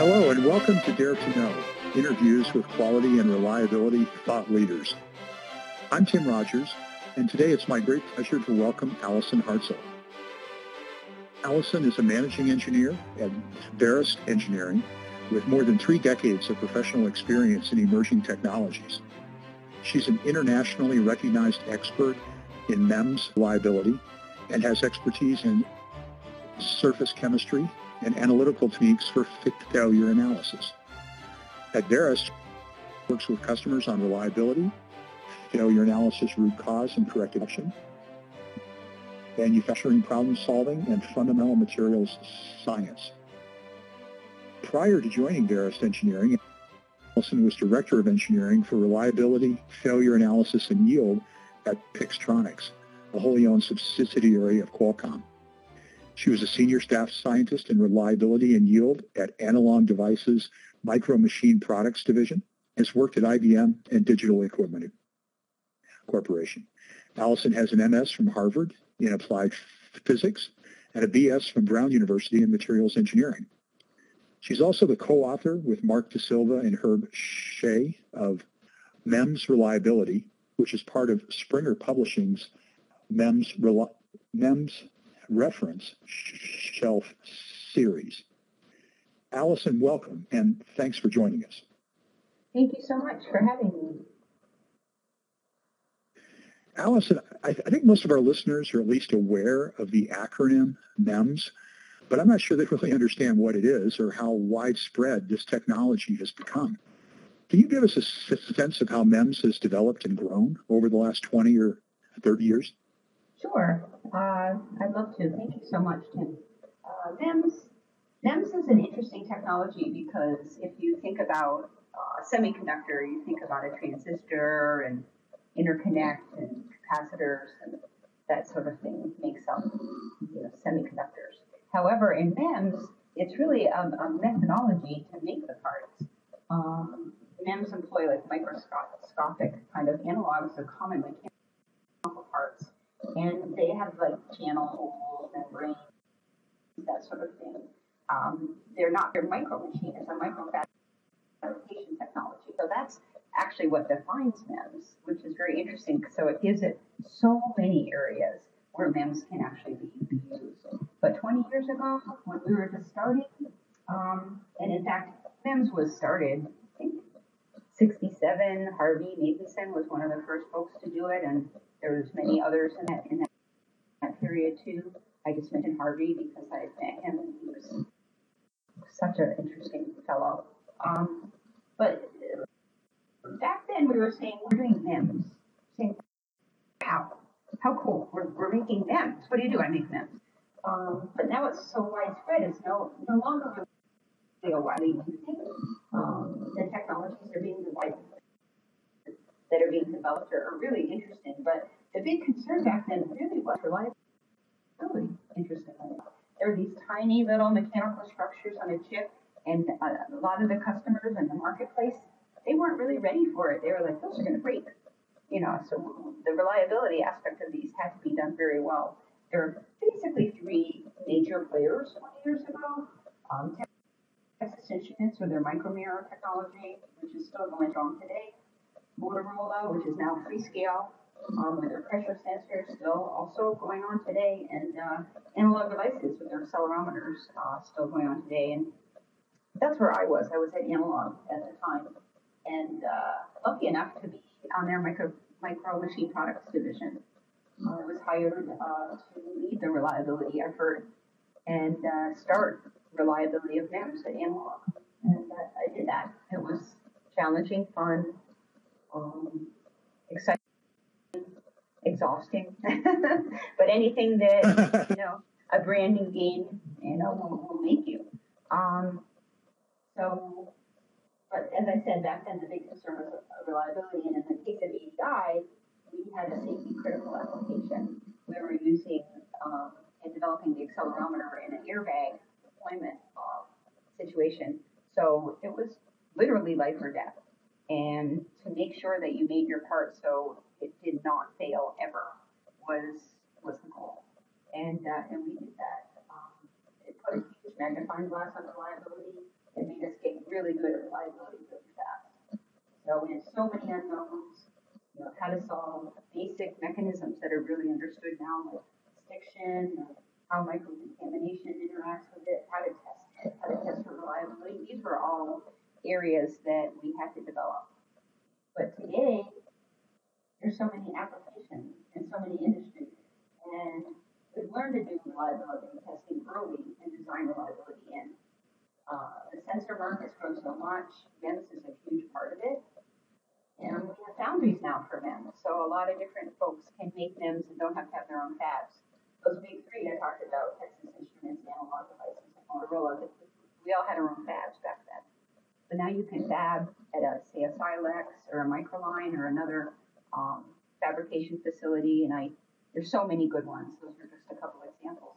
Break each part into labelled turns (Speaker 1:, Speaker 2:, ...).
Speaker 1: Hello and welcome to Dare to Know, interviews with quality and reliability thought leaders. I'm Tim Rogers, and today it's my great pleasure to welcome Allyson Hartzell. Allyson is a managing engineer at Veryst Engineering with more than three decades of professional experience in emerging technologies. She's an internationally recognized expert in MEMS reliability and has expertise in surface chemistry and analytical techniques for failure analysis. At Veryst, works with customers on reliability, failure analysis, root cause, and corrective action, manufacturing problem solving, and fundamental materials science. Prior to joining Veryst Engineering, Allyson was Director of Engineering for Reliability, Failure Analysis, and Yield at Pixtronix, a wholly owned subsidiary of Qualcomm. She was a senior staff scientist in reliability and yield at Analog Devices Micro Machine Products Division, has worked at IBM and Digital Equipment Corporation. Allyson has an MS from Harvard in Applied Physics and a BS from Brown University in Materials Engineering. She's also the co-author with Mark da Silva and Herb Shea of MEMS Reliability, which is part of Springer Publishing's MEMS, MEMS Reference Shelf Series. Allyson, welcome, and thanks for joining us.
Speaker 2: Thank you so much for having me.
Speaker 1: Allyson, I, I, think most of our listeners are at least aware of the acronym MEMS, but I'm not sure they really understand what it is or how widespread this technology has become. Can you give us a sense of how MEMS has developed and grown over the last 20 or 30 years?
Speaker 2: Sure. Uh, I'd love to. Thank you so much, Tim. Uh, MEMS, MEMS is an interesting technology because if you think about uh, semiconductor, you think about a transistor and interconnect and capacitors and that sort of thing makes up you know, semiconductors. However, in MEMS, it's really a, a methodology to make the parts. Um, MEMS employ like microscopic kind of analogs of common mechanical parts, and they have like channel holes and rings, that sort of thing. Um, they're not, they're micro machine, it's a micro fabrication technology. So that's actually what defines MEMS, which is very interesting. So it gives it so many areas where MEMS can actually be, be used. But 20 years ago, when we were just starting, um, and in fact, MEMS was started, I think, 67. Harvey Nathanson was one of the first folks to do it, and there was many others in that in that, that period too. I just mentioned Harvey because I met him, and he was such an interesting fellow. Um, but back then, we were saying we're doing MEMS, saying, "Wow, how cool! We're, we're making MEMS. What do you do? I make MEMS." Um, but now it's so widespread, it's no, no longer really a widely used thing. Um, the technologies are being developed that are being developed are, are really interesting. But the big concern back then really was reliability, interestingly. There were these tiny little mechanical structures on a chip, and a, a lot of the customers in the marketplace, they weren't really ready for it. They were like, those are going to break. You know, so the reliability aspect of these had to be done very well. There are basically three major players 20 years ago. Um, Texas Instruments with their micromirror technology, which is still going strong today. Motorola, which is now Freescale, um, with their pressure sensors, still also going on today. And uh, Analog Devices with their accelerometers, uh, still going on today. And that's where I was. I was at Analog at the time. And uh, lucky enough to be on their micro, micro machine products division. I was hired uh, to lead the reliability effort and uh, start reliability of MEMS at Analog. And uh, I did that. It was challenging, fun, um, exciting, exhausting. but anything that, you know, a branding game, you know, will, will make you. Um, so, but as I said, back then the big concern was reliability. And in the case of ADI, we had a safety critical application. We were using um, and developing the accelerometer in an airbag deployment uh, situation. So it was literally life or death. And to make sure that you made your part so it did not fail ever was was the goal. And uh, and we did that. Um, it put a huge magnifying glass on reliability. It made us get really good at reliability really fast. So we had so many unknowns, you know, how to solve basic mechanisms that are really understood now, like stiction, how microcontamination interacts with it, how to test it, how to test for reliability. These were all areas that we had to develop. But today, there's so many applications and so many industries, and we've learned to do reliability testing early and design reliability in. Uh, the sensor market's grown so much, MEMS is a huge part of it. And we have foundries now for MEMS, so a lot of different folks can make MEMS and don't have to have their own fabs. Those big three I talked about, Texas Instruments, Analog Devices, and Motorola, we all had our own fabs back. But now you can fab at a, say, a Silex or a Micralyne or another um, fabrication facility, and I there's so many good ones. Those are just a couple examples.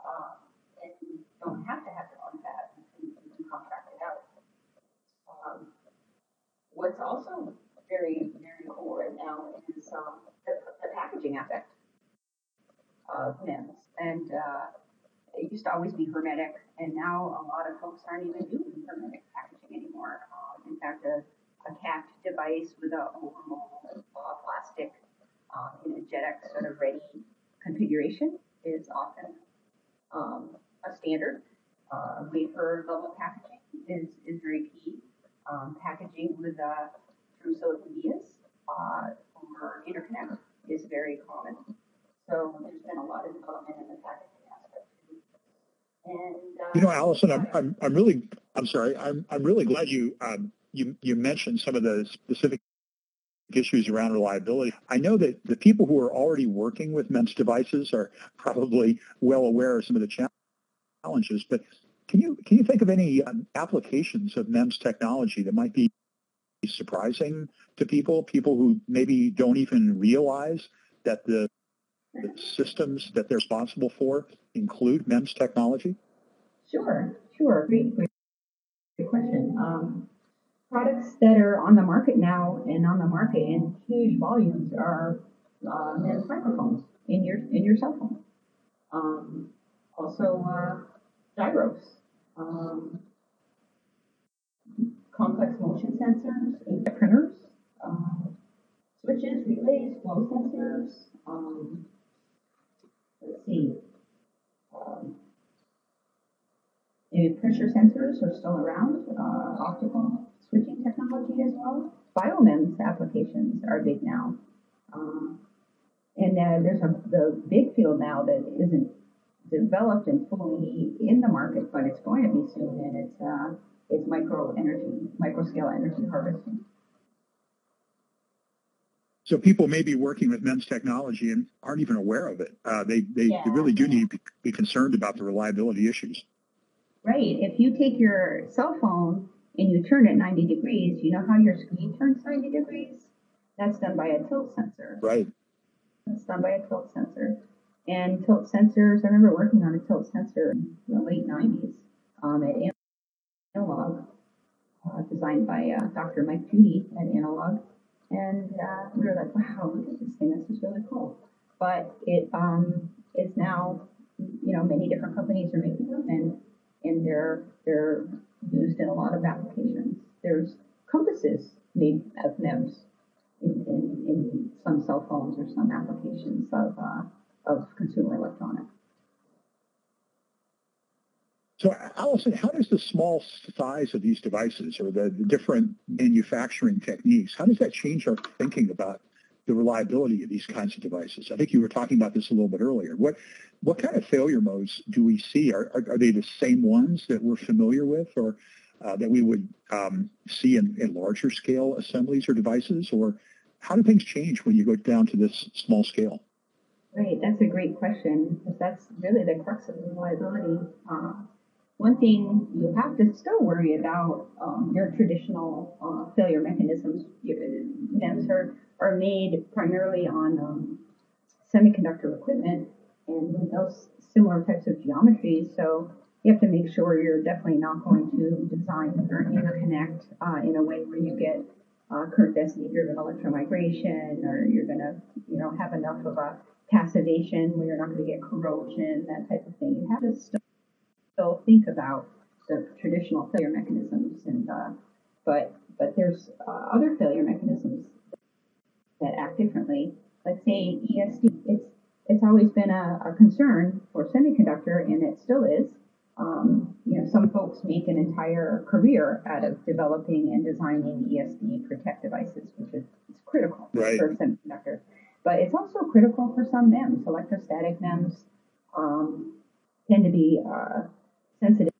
Speaker 2: Uh, and you don't have to have your own fab; you can, contract it out. Um, what's also very very cool right now is um, the, the packaging aspect of MEMS, and uh, it used to always be hermetic, and now a lot of folks aren't even doing hermetic packaging anymore. Um, in fact, a, a capped device with a uh, plastic um, in a JEDEC sort of ready configuration is often um, a standard. Uh, wafer level packaging is, is very key. Um, packaging with uh, through silicon vias uh, or interconnect is very common. So there's been a lot of development in the packaging and, uh,
Speaker 1: you know, Allyson, I'm, I'm, I'm really, I'm sorry, I'm, I'm really glad you, um, you, you mentioned some of the specific issues around reliability. I know that the people who are already working with MEMS devices are probably well aware of some of the challenges, but can you, can you think of any um, applications of MEMS technology that might be surprising to people, people who maybe don't even realize that the the systems that they're responsible for include MEMS technology?
Speaker 2: Sure, sure. Great, great, great question. Um, products that are on the market now and on the market in huge volumes are uh, MEMS microphones in your in your cell phone. Um, also, uh, gyros, um, complex motion sensors, printers, uh, switches, relays, flow sensors. Um, let's see, um, pressure sensors are still around, uh, optical switching technology as well. Biomems applications are big now. Um, and uh, there's a the big field now that isn't developed and fully in the market, but it's going to be soon, and it's uh, it's micro energy, micro scale energy harvesting.
Speaker 1: So people may be working with MEMS technology and aren't even aware of it. Uh, they, they, yeah. they, really do need to be, concerned about the reliability issues.
Speaker 2: Right. If you take your cell phone and you turn it 90 degrees, you know how your screen turns 90 degrees? That's done by a tilt sensor.
Speaker 1: Right.
Speaker 2: It's done by a tilt sensor. And tilt sensors, I remember working on a tilt sensor in the late 90s um, at Analog, uh, designed by uh, Dr. Mike Judy at Analog. And uh, we were like, wow, look at this thing. This is really cool. But it um, is now, you know, many different companies are making them, and and they're they're used in a lot of applications. There's compasses made of MEMS in, in, in some cell phones or some applications of uh, of consumer electronics.
Speaker 1: So, Allyson, how does the small size of these devices or the, different manufacturing techniques, how does that change our thinking about the reliability of these kinds of devices? I think you were talking about this a little bit earlier. What what kind of failure modes do we see? Are, are, are they the same ones that we're familiar with or uh, that we would um, see in, in larger scale assemblies or devices? Or how do things change when you go down to this small scale?
Speaker 2: Right, that's a great question because that's really the crux of reliability. Uh, one thing you have to still worry about um, your traditional uh, failure mechanisms. MEMS are, are made primarily on um, semiconductor equipment and those similar types of geometries. So you have to make sure you're definitely not going to design or interconnect uh, in a way where you get uh, current density driven electromigration or you're going to you know have enough of a passivation where you're not going to get corrosion, that type of thing. You have to still think about the traditional failure mechanisms, and uh, but but there's uh, other failure mechanisms that act differently. Like say ESD, it's it's always been a, a concern for semiconductor, and it still is. Um, you know, some folks make an entire career out of developing and designing ESD protect devices, which is it's critical
Speaker 1: right.
Speaker 2: for semiconductors. But it's also critical for some MEMS. Electrostatic MEMS um, tend to be uh, sensitive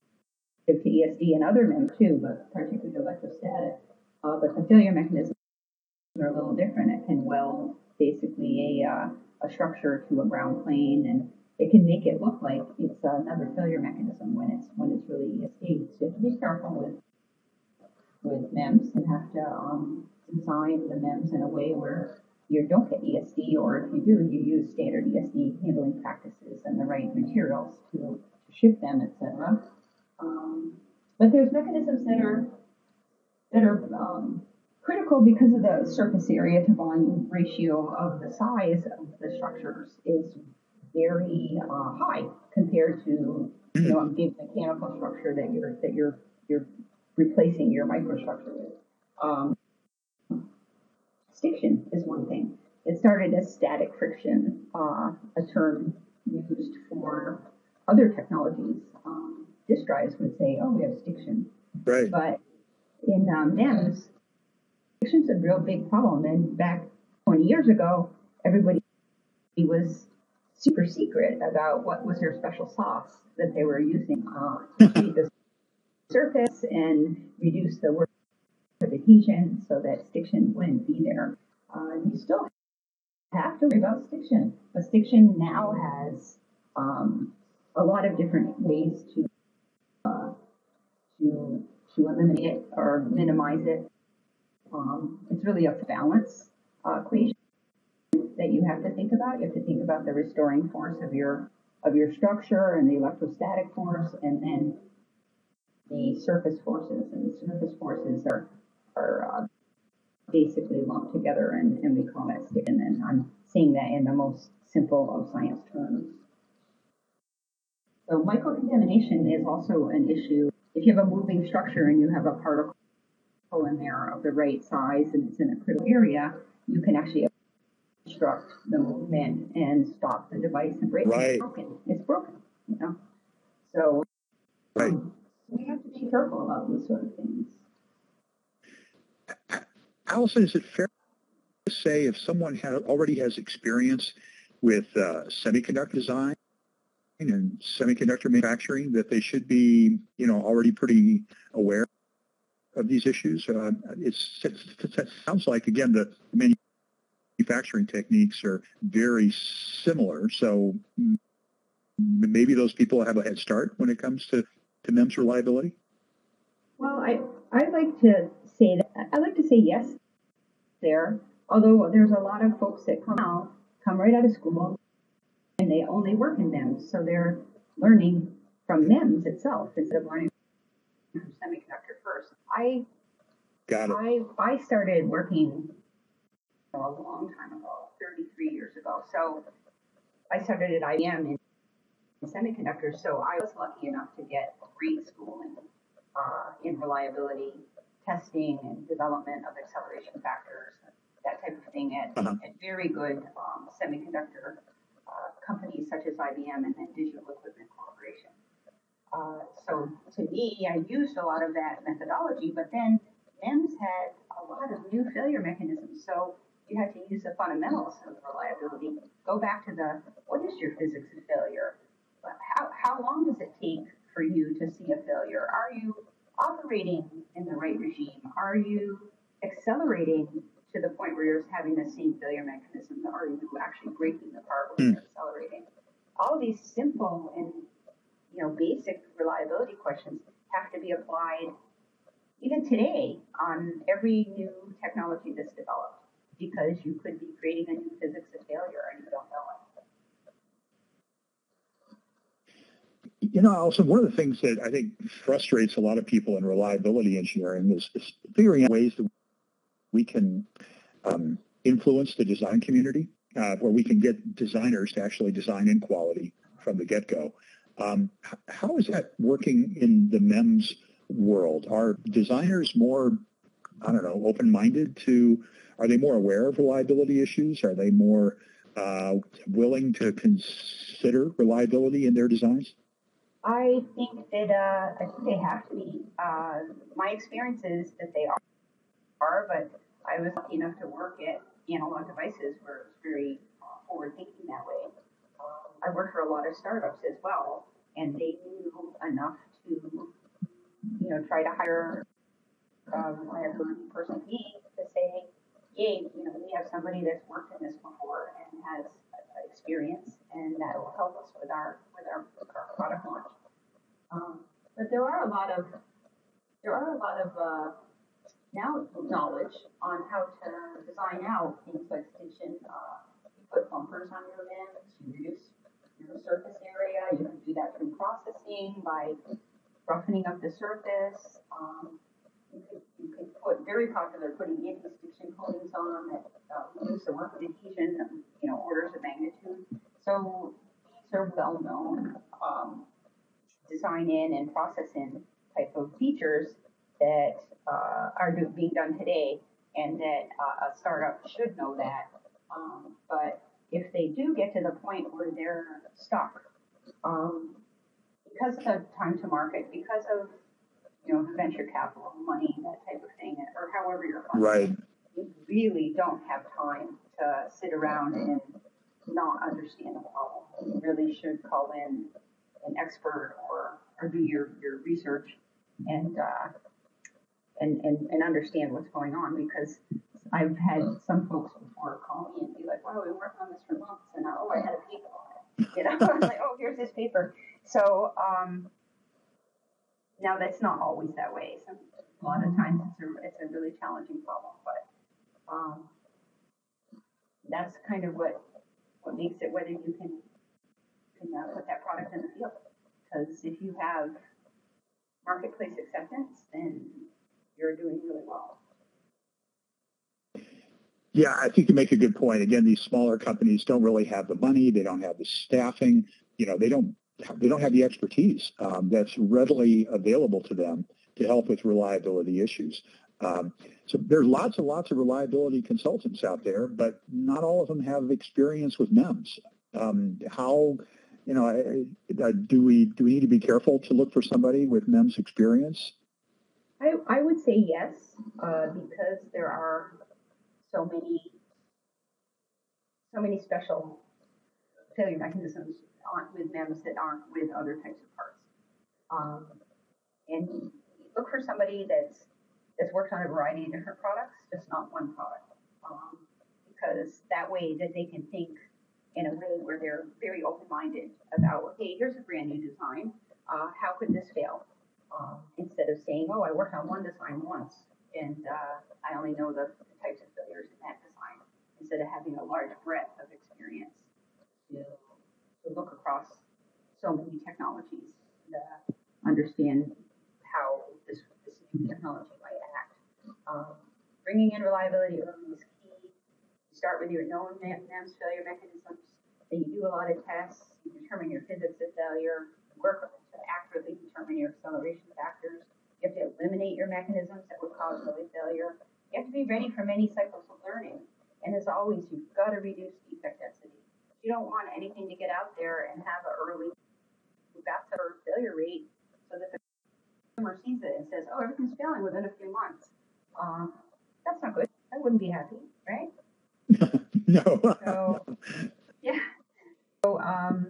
Speaker 2: to ESD and other MEMS too, but particularly electrostatic. Uh, but the failure mechanisms are a little different. It can weld basically a, uh, a structure to a ground plane and it can make it look like it's another failure mechanism when it's when it's really ESD. So you have to be careful with with MEMS and have to um, design the MEMS in a way where you don't get ESD, or if you do, you use standard ESD handling practices and the right materials to, to ship them, etc. Um, but there's mechanisms that are that are um, critical because of the surface area to volume ratio of the size of the structures is very uh, high compared to you know a big mechanical structure that you're that you're you're replacing your microstructure with. Um, stiction is one thing. It started as static friction, uh, a term used for other technologies. Um, disk drives would say, "Oh, we have stiction,"
Speaker 1: right?
Speaker 2: But in um, MEMS, stiction's a real big problem. And back 20 years ago, everybody was super secret about what was their special sauce that they were using uh, to treat the surface and reduce the work of adhesion so that stiction wouldn't be there. Uh, you still have to worry about stiction, but stiction now has um, a lot of different ways to uh, to to eliminate it or minimize it. Um, it's really a balance uh, equation that you have to think about. You have to think about the restoring force of your of your structure and the electrostatic force, and then the surface forces. And the surface forces are are uh, basically lumped together, and, and we call that stick. And then I'm saying that in the most simple of science terms. So microcontamination is also an issue. If you have a moving structure and you have a particle in there of the right size and it's in a critical area, you can actually obstruct the movement and stop the device and break
Speaker 1: right.
Speaker 2: It's broken. It's broken. You know. So
Speaker 1: right.
Speaker 2: um, we have to be careful about those sort of things.
Speaker 1: Allyson, is it fair to say if someone had, already has experience with uh, semiconductor design and semiconductor manufacturing that they should be, you know, already pretty aware of these issues? Uh, it sounds like, again, the manufacturing techniques are very similar. So maybe those people have a head start when it comes to, to MEMS reliability?
Speaker 2: Well, I, I'd like to say that, I'd like to say yes there, although there's a lot of folks that come out, come right out of school, and they only work in MEMS, so they're learning from MEMS itself instead of learning from semiconductor first. I
Speaker 1: Got it.
Speaker 2: I, I started working a long time ago, 33 years ago. So I started at IBM in, semiconductors. So I was lucky enough to get great schooling uh, in reliability testing and development of acceleration factors, that type of thing at, uh-huh. at very good um, semiconductor companies such as IBM and then Digital Equipment Corporation. Uh, so to me, I used a lot of that methodology, but then MEMS had a lot of new failure mechanisms. So you had to use the fundamentals of reliability. Go back to the what is your physics of failure? How, how long does it take for you to see a failure? Are you operating in the right regime? Are you accelerating to the point where you're having the same failure mechanism? Or are you actually breaking the part when mm. you're accelerating? All these simple and you know basic reliability questions have to be applied even today on every new technology that's developed because you could be creating a new physics of failure and you don't know it.
Speaker 1: You know, Allyson, one of the things that I think frustrates a lot of people in reliability engineering is, is figuring out ways that we can um, influence the design community, uh, where we can get designers to actually design in quality from the get-go. Um, how is that working in the MEMS world? Are designers more, I don't know, open-minded to, are they more aware of reliability issues? Are they more uh, willing to consider reliability in their designs?
Speaker 2: I think that uh, I think they have to be. Uh, my experience is that they are, are, but I was lucky enough to work at Analog Devices where it was very uh, forward thinking that way. Um, I worked for a lot of startups as well, and they knew enough to, you know, try to hire a reliability person B to say, yay, you know, we have somebody that's worked in this before and has experience, and that will help us with our with our, our product launch. Um, but there are a lot of there are a lot of uh, now knowledge on how to design out things like stiction. Uh, you put bumpers on your limbs, to reduce your surface area. You can do that through processing by roughening up the surface. Um, you could, you could put very popular putting anti-stiction coatings on that uh, reduce the work of adhesion, you know, orders of magnitude. So these are well-known um, design in and process in type of features that uh, are do, being done today, and that uh, a startup should know that. Um, but if they do get to the point where they're stuck, um, because of time to market, because of you know venture capital money, that type of thing, or however you're funding,
Speaker 1: right.
Speaker 2: you really don't have time to sit around and not understand the problem. You really should call in an expert or, or do your, your research and, uh, and, and, and understand what's going on because I've had some folks before call me and be like, wow, we worked on this for months and now, oh, I had a paper on it. You know, I'm like, oh, here's this paper. So, um, now that's not always that way. A lot of times it's a, it's a really challenging problem, but, um, that's kind of what, what makes it whether you can, can uh, put that product in the field. Because if you have marketplace acceptance, then you're doing really well.
Speaker 1: Yeah, I think you make a good point. Again, these smaller companies don't really have the money. They don't have the staffing. You know, they don't they don't have the expertise um, that's readily available to them to help with reliability issues. Um, so there's lots and lots of reliability consultants out there, but not all of them have experience with MEMS. Um, how, you know, do we do we need to be careful to look for somebody with MEMS experience?
Speaker 2: I, I would say yes, uh, because there are so many so many special failure mechanisms on, with MEMS that aren't with other types of parts. Um, and look for somebody that's that's worked on a variety of different products, just not one product, um, because that way that they can think in a way where they're very open-minded about, okay, here's a brand new design. Uh, how could this fail? Um, instead of saying, oh, I worked on one design once and uh, I only know the, types of failures in that design, instead of having a large breadth of experience to, to look across so many technologies uh, understand how this, this new technology might act. Um, bringing in reliability early is key. You start with your known MEMS failure mechanisms, then you do a lot of tests, you determine your physics of failure, work to accurately determine your acceleration factors. You have to eliminate your mechanisms that would cause early failure. You have to be ready for many cycles of learning. And as always, you've got to reduce defect density. You don't want anything to get out there and have an early faster failure rate so that the customer sees it and says, oh, everything's failing within a few months. Um, that's not good. I wouldn't be happy, right?
Speaker 1: no.
Speaker 2: so, yeah. So, um,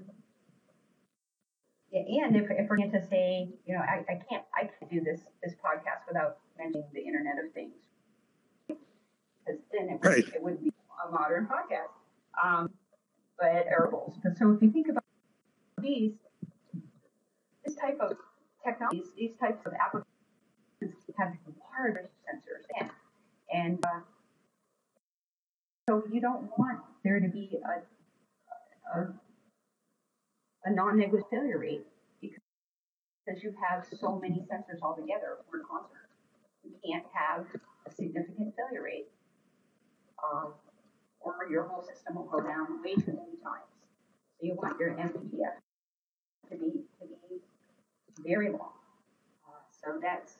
Speaker 2: and if, if we're going to say, you know, I, I can't I can't do this this podcast without mentioning the Internet of Things, because then it, right. it would be a modern podcast. Um, but wearables. But so if you think about these, this type of technologies, these types of applications have large sensors in, and uh, so you don't want there to be a, a a non-negligible failure rate because you have so many sensors all together for a concert. You can't have a significant failure rate, um, or your whole system will go down way too many times. So you want your MPF to be to be very long. Uh, so that's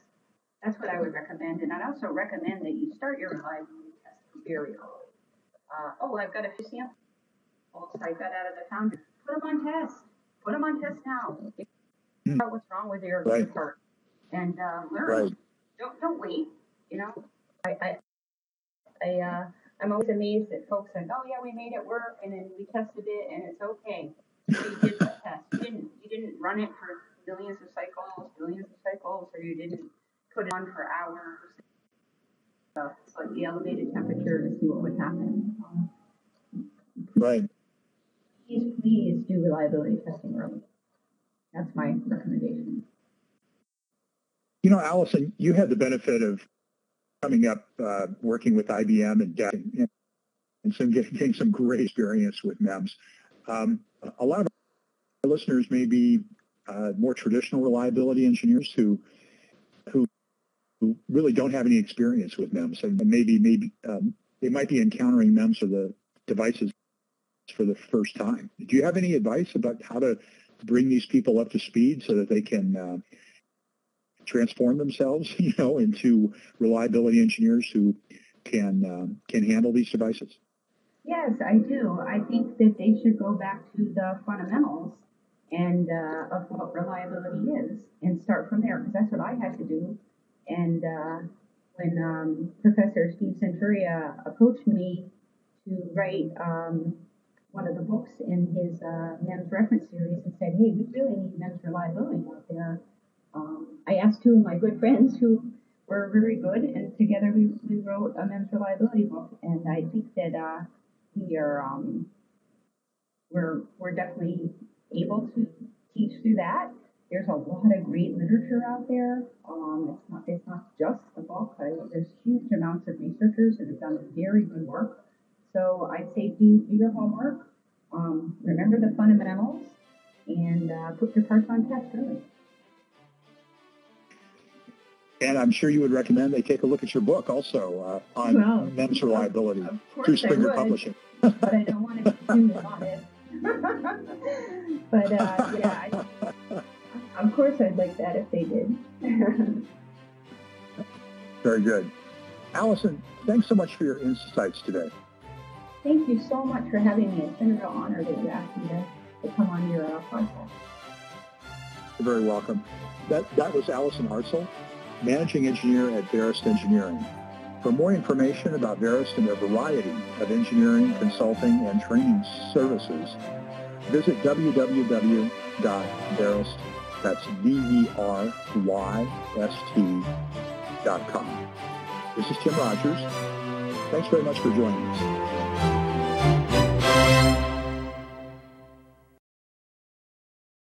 Speaker 2: that's what I would recommend, and I'd also recommend that you start your reliability test very early. Uh, oh, I've got a few samples I got out of the foundry. Put them on test. Put them on test now. Figure out what's wrong with your
Speaker 1: Right.
Speaker 2: part and uh, learn.
Speaker 1: Right.
Speaker 2: Don't don't wait. You know, I I I uh, I'm always amazed that folks say, oh yeah, we made it work, and then we tested it, and it's okay. So you did the test. You didn't you didn't run it for millions of cycles, billions of cycles, or you didn't put it on for hours. So it's like the elevated temperature to see what would happen. Um,
Speaker 1: Right.
Speaker 2: Please, please do reliability testing early. That's my recommendation.
Speaker 1: You know, Allyson, you had the benefit of coming up, uh, working with IBM and and, and some getting, getting some great experience with MEMS. Um, a lot of our listeners may be uh, more traditional reliability engineers who who who really don't have any experience with MEMS, and maybe maybe um, they might be encountering MEMS or the devices for the first time. Do you have any advice about how to bring these people up to speed so that they can uh, transform themselves, you know, into reliability engineers who can um, can handle these devices?
Speaker 2: Yes, I do. I think that they should go back to the fundamentals and uh, of what reliability is and start from there because that's what I had to do. And uh, when um, Professor Steve Senturia approached me to write um, one of the books in his uh, MEMS reference series and said, hey, we really need MEMS reliability out there. Um, I asked two of my good friends who were very good, and together we, we wrote a MEMS reliability book. And I think that uh, we are um, we're we're definitely able to teach through that. There's a lot of great literature out there. Um, it's not it's not just the book. I, there's huge amounts of researchers that have done very good work. So I'd say do, do your homework. Um, remember the fundamentals and uh, put your parts on test early.
Speaker 1: And I'm sure you would recommend they take a look at your book also uh, on
Speaker 2: Well,
Speaker 1: MEMS reliability through Springer
Speaker 2: would.
Speaker 1: Publishing.
Speaker 2: but I don't want to consume it on it. but uh, yeah, I, of course I'd like that if they did.
Speaker 1: Very good. Allyson, thanks so much for your insights today.
Speaker 2: Thank you so much for having me. It's been a real honor that you asked me to, to come on your uh, podcast.
Speaker 1: You're very welcome. That, that was Allyson Hartzell, Managing Engineer at Veryst Engineering. For more information about Veryst and their variety of engineering, consulting, and training services, visit www.veryst, that's dot com. This is Tim Rogers. Thanks very much for joining us.